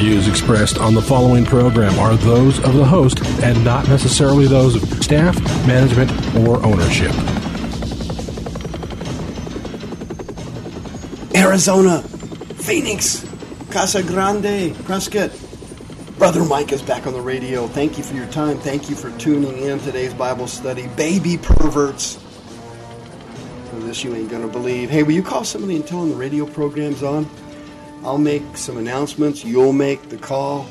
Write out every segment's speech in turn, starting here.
views expressed on the following program are those of the host and not necessarily those of staff, management, or ownership. Arizona, Phoenix, Casa Grande, Prescott. Brother Mike is back on the radio. Thank you for your time. Thank you for tuning in today's Bible study. Baby perverts. For this you ain't gonna believe. Hey, will you call somebody and tell them the radio program's on? I'll make some announcements. You'll make the call.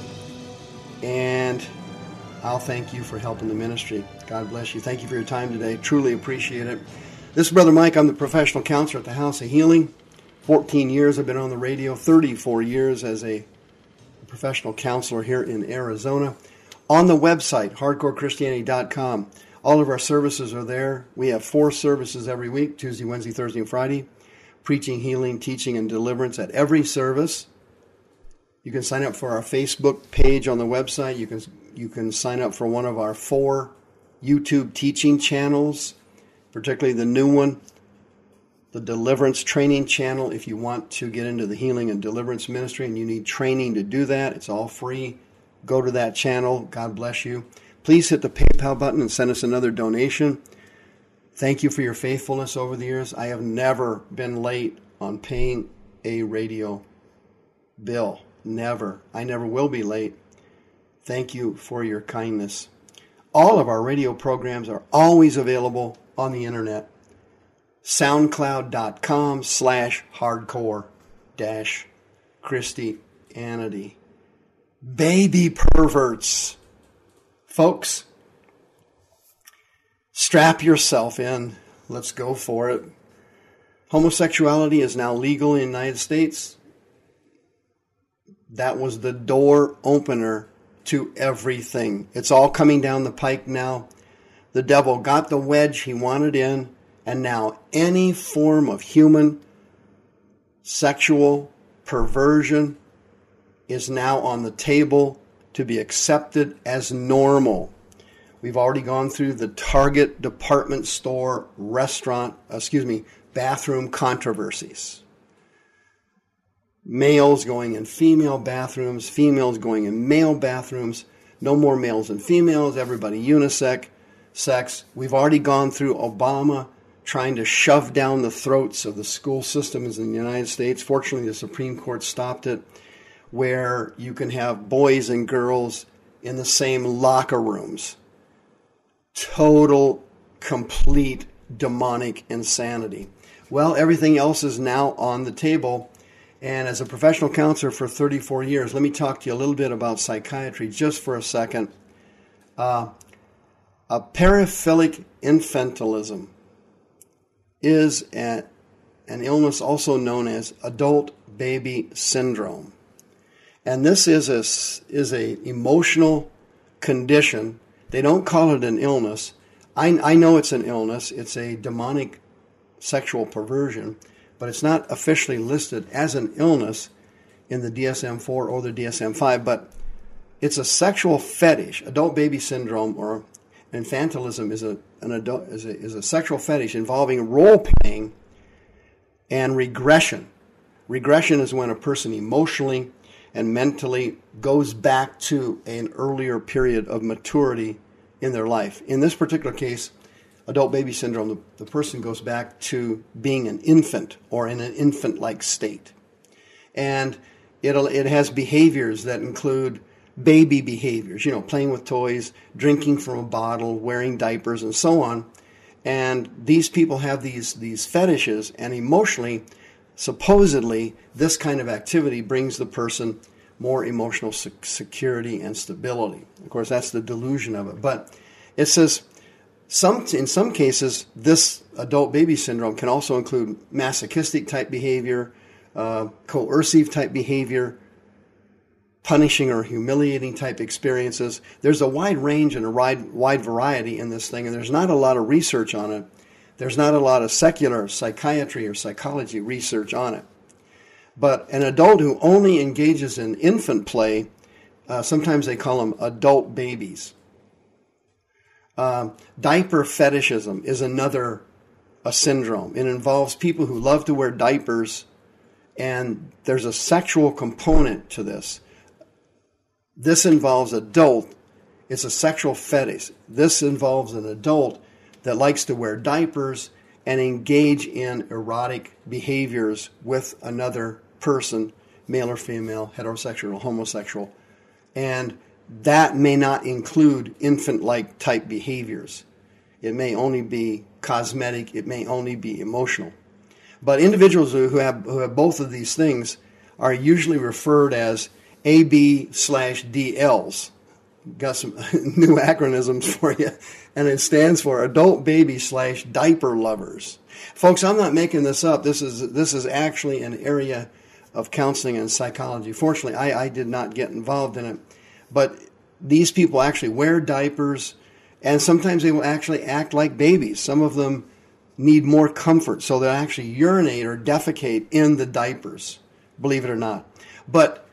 And I'll thank you for helping the ministry. God bless you. Thank you for your time today. Truly appreciate it. This is Brother Mike. I'm the professional counselor at the House of Healing. 14 years I've been on the radio, 34 years as a professional counselor here in Arizona. On the website, hardcorechristianity.com, all of our services are there. We have four services every week Tuesday, Wednesday, Thursday, and Friday preaching, healing, teaching, and deliverance at every service. You can sign up for our Facebook page on the website. You can you can sign up for one of our four YouTube teaching channels, particularly the new one, the Deliverance Training Channel. If you want to get into the healing and deliverance ministry and you need training to do that, it's all free. Go to that channel. God bless you. Please hit the PayPal button and send us another donation. Thank you for your faithfulness over the years. I have never been late on paying a radio bill. Never. I never will be late. Thank you for your kindness. All of our radio programs are always available on the internet. SoundCloud.com slash hardcore dash Christianity. Baby perverts. Folks, strap yourself in. Let's go for it. Homosexuality is now legal in the United States. That was the door opener to everything. It's all coming down the pike now. The devil got the wedge he wanted in, and now any form of human sexual perversion is now on the table to be accepted as normal. We've already gone through the Target department store, restaurant, excuse me, bathroom controversies. Males going in female bathrooms, females going in male bathrooms, no more males and females, everybody unisex, sex. We've already gone through Obama trying to shove down the throats of the school systems in the United States. Fortunately, the Supreme Court stopped it, where you can have boys and girls in the same locker rooms. Total, complete demonic insanity. Well, everything else is now on the table. And as a professional counselor for 34 years, let me talk to you a little bit about psychiatry just for a second. Uh, a paraphilic infantilism is a, an illness also known as adult baby syndrome. And this is a, is a emotional condition. They don't call it an illness. I, I know it's an illness. It's a demonic sexual perversion, but it's not officially listed as an illness in the DSM 4 or the DSM 5, but it's a sexual fetish. Adult baby syndrome or infantilism is a, an adult, is a, is a sexual fetish involving role playing and regression. Regression is when a person emotionally and mentally goes back to an earlier period of maturity in their life. In this particular case, adult baby syndrome, the, the person goes back to being an infant or in an infant like state. And it'll, it has behaviors that include baby behaviors, you know, playing with toys, drinking from a bottle, wearing diapers, and so on. And these people have these, these fetishes, and emotionally, supposedly, this kind of activity brings the person more emotional security and stability. Of course, that's the delusion of it. But it says some, in some cases, this adult baby syndrome can also include masochistic type behavior, uh, coercive type behavior, punishing or humiliating type experiences. There's a wide range and a wide, wide variety in this thing, and there's not a lot of research on it. There's not a lot of secular psychiatry or psychology research on it. But an adult who only engages in infant play, uh, sometimes they call them adult babies. Um, diaper fetishism is another a syndrome. It involves people who love to wear diapers, and there's a sexual component to this. This involves adult. It's a sexual fetish. This involves an adult that likes to wear diapers and engage in erotic behaviors with another person, male or female, heterosexual or homosexual. And that may not include infant like type behaviors. It may only be cosmetic, it may only be emotional. But individuals who have, who have both of these things are usually referred as AB slash DLs. Got some new acronyms for you, and it stands for Adult Baby slash Diaper Lovers. Folks, I'm not making this up. This is this is actually an area of counseling and psychology. Fortunately, I, I did not get involved in it, but these people actually wear diapers, and sometimes they will actually act like babies. Some of them need more comfort, so they'll actually urinate or defecate in the diapers, believe it or not. But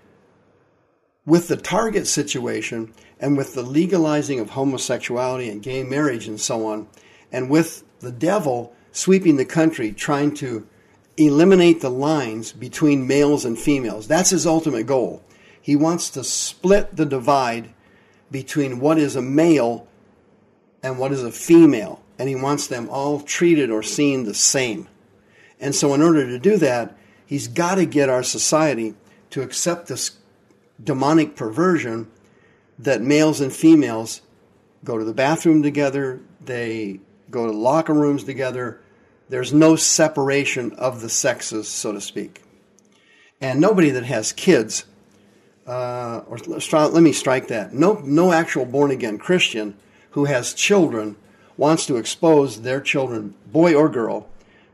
with the target situation and with the legalizing of homosexuality and gay marriage and so on, and with the devil sweeping the country trying to eliminate the lines between males and females. That's his ultimate goal. He wants to split the divide between what is a male and what is a female, and he wants them all treated or seen the same. And so, in order to do that, he's got to get our society to accept this demonic perversion that males and females go to the bathroom together, they go to locker rooms together. There's no separation of the sexes, so to speak. And nobody that has kids, uh, or let me strike that, no, no actual born again Christian who has children wants to expose their children, boy or girl,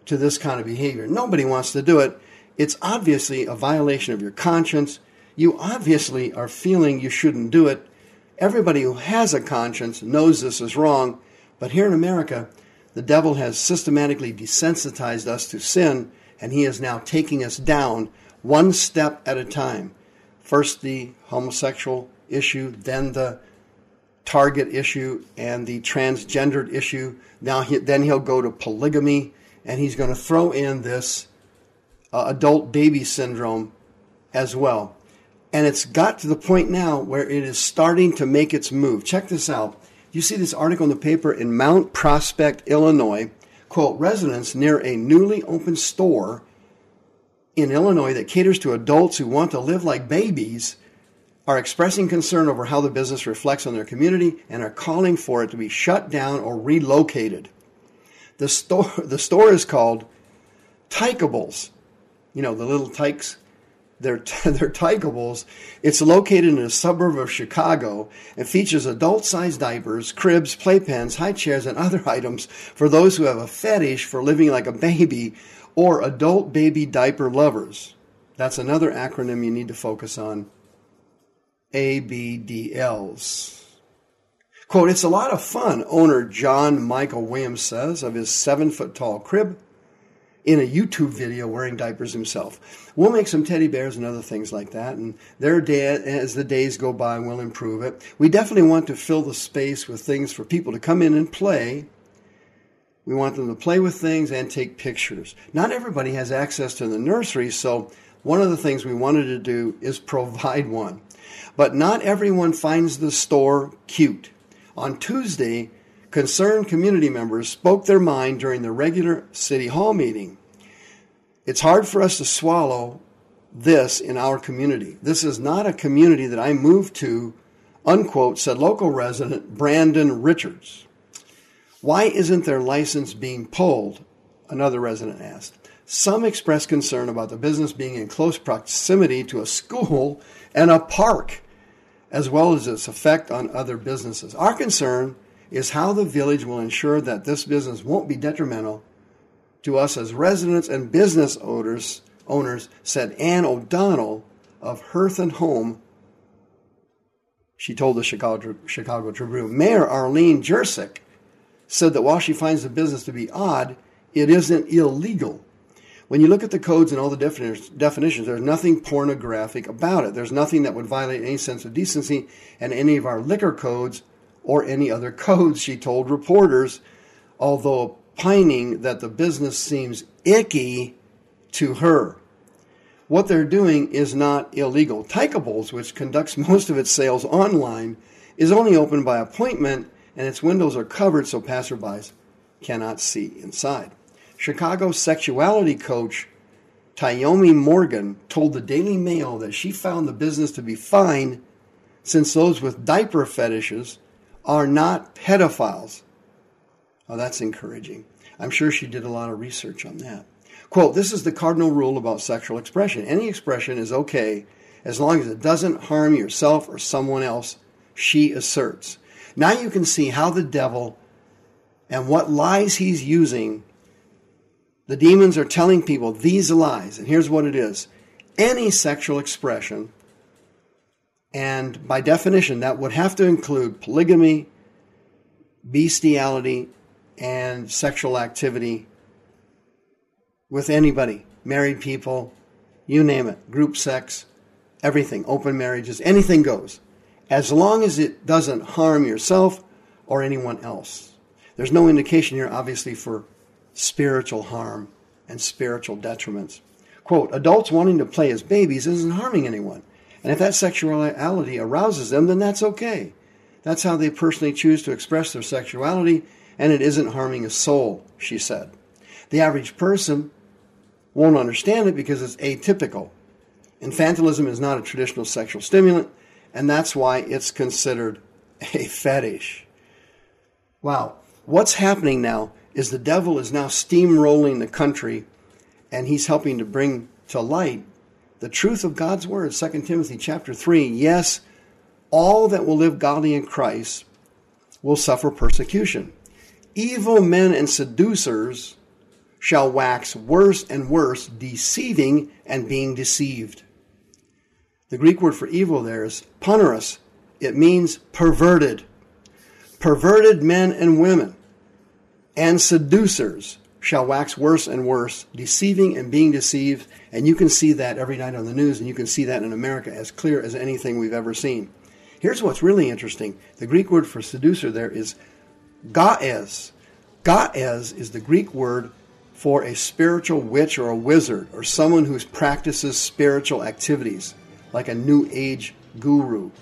to this kind of behavior. Nobody wants to do it. It's obviously a violation of your conscience you obviously are feeling you shouldn't do it. Everybody who has a conscience knows this is wrong, but here in America, the devil has systematically desensitized us to sin, and he is now taking us down one step at a time. First, the homosexual issue, then the target issue, and the transgendered issue. Now, he, then he'll go to polygamy, and he's going to throw in this uh, adult baby syndrome as well. And it's got to the point now where it is starting to make its move. Check this out. You see this article in the paper in Mount Prospect, Illinois. Quote, residents near a newly opened store in Illinois that caters to adults who want to live like babies are expressing concern over how the business reflects on their community and are calling for it to be shut down or relocated. The store, the store is called Tykables. You know, the little tykes they're, they're Tykables. It's located in a suburb of Chicago and features adult sized diapers, cribs, playpens, high chairs, and other items for those who have a fetish for living like a baby or adult baby diaper lovers. That's another acronym you need to focus on ABDLs. Quote, it's a lot of fun, owner John Michael Williams says of his seven foot tall crib in a YouTube video wearing diapers himself. We'll make some teddy bears and other things like that, and their day, as the days go by, we'll improve it. We definitely want to fill the space with things for people to come in and play. We want them to play with things and take pictures. Not everybody has access to the nursery, so one of the things we wanted to do is provide one. But not everyone finds the store cute. On Tuesday, concerned community members spoke their mind during the regular City Hall meeting. It's hard for us to swallow this in our community. This is not a community that I moved to, unquote, said local resident Brandon Richards. Why isn't their license being pulled? Another resident asked. Some expressed concern about the business being in close proximity to a school and a park, as well as its effect on other businesses. Our concern is how the village will ensure that this business won't be detrimental to us as residents and business owners, owners said Ann O'Donnell of Hearth and Home. She told the Chicago, Chicago Tribune. Mayor Arlene Juracek said that while she finds the business to be odd, it isn't illegal. When you look at the codes and all the definitions, there's nothing pornographic about it. There's nothing that would violate any sense of decency and any of our liquor codes or any other codes, she told reporters, although pining that the business seems icky to her. What they're doing is not illegal. Tykables, which conducts most of its sales online, is only open by appointment and its windows are covered so passerbys cannot see inside. Chicago sexuality coach Tyomi Morgan told the Daily Mail that she found the business to be fine since those with diaper fetishes are not pedophiles. Oh, that's encouraging. I'm sure she did a lot of research on that. Quote, this is the cardinal rule about sexual expression. Any expression is okay as long as it doesn't harm yourself or someone else, she asserts. Now you can see how the devil and what lies he's using the demons are telling people these lies, and here's what it is any sexual expression, and by definition, that would have to include polygamy, bestiality, and sexual activity with anybody married people, you name it, group sex, everything, open marriages, anything goes, as long as it doesn't harm yourself or anyone else. There's no indication here, obviously, for spiritual harm and spiritual detriments. Quote, adults wanting to play as babies isn't harming anyone. And if that sexuality arouses them, then that's okay. That's how they personally choose to express their sexuality, and it isn't harming a soul, she said. The average person won't understand it because it's atypical. Infantilism is not a traditional sexual stimulant, and that's why it's considered a fetish. Wow. What's happening now is the devil is now steamrolling the country and he's helping to bring to light the truth of God's word 2 Timothy chapter 3 yes all that will live godly in Christ will suffer persecution. Evil men and seducers shall wax worse and worse deceiving and being deceived. The greek word for evil there is poneros. It means perverted. Perverted men and women and seducers shall wax worse and worse, deceiving and being deceived. And you can see that every night on the news, and you can see that in America as clear as anything we've ever seen. Here's what's really interesting the Greek word for seducer there is gaes. Gaes is the Greek word for a spiritual witch or a wizard, or someone who practices spiritual activities, like a New Age guru.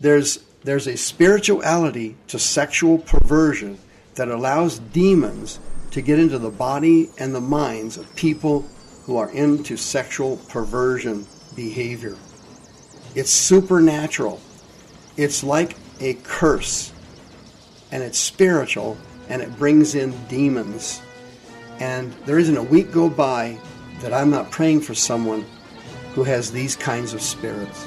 There's, there's a spirituality to sexual perversion that allows demons to get into the body and the minds of people who are into sexual perversion behavior. It's supernatural. It's like a curse. And it's spiritual and it brings in demons. And there isn't a week go by that I'm not praying for someone who has these kinds of spirits.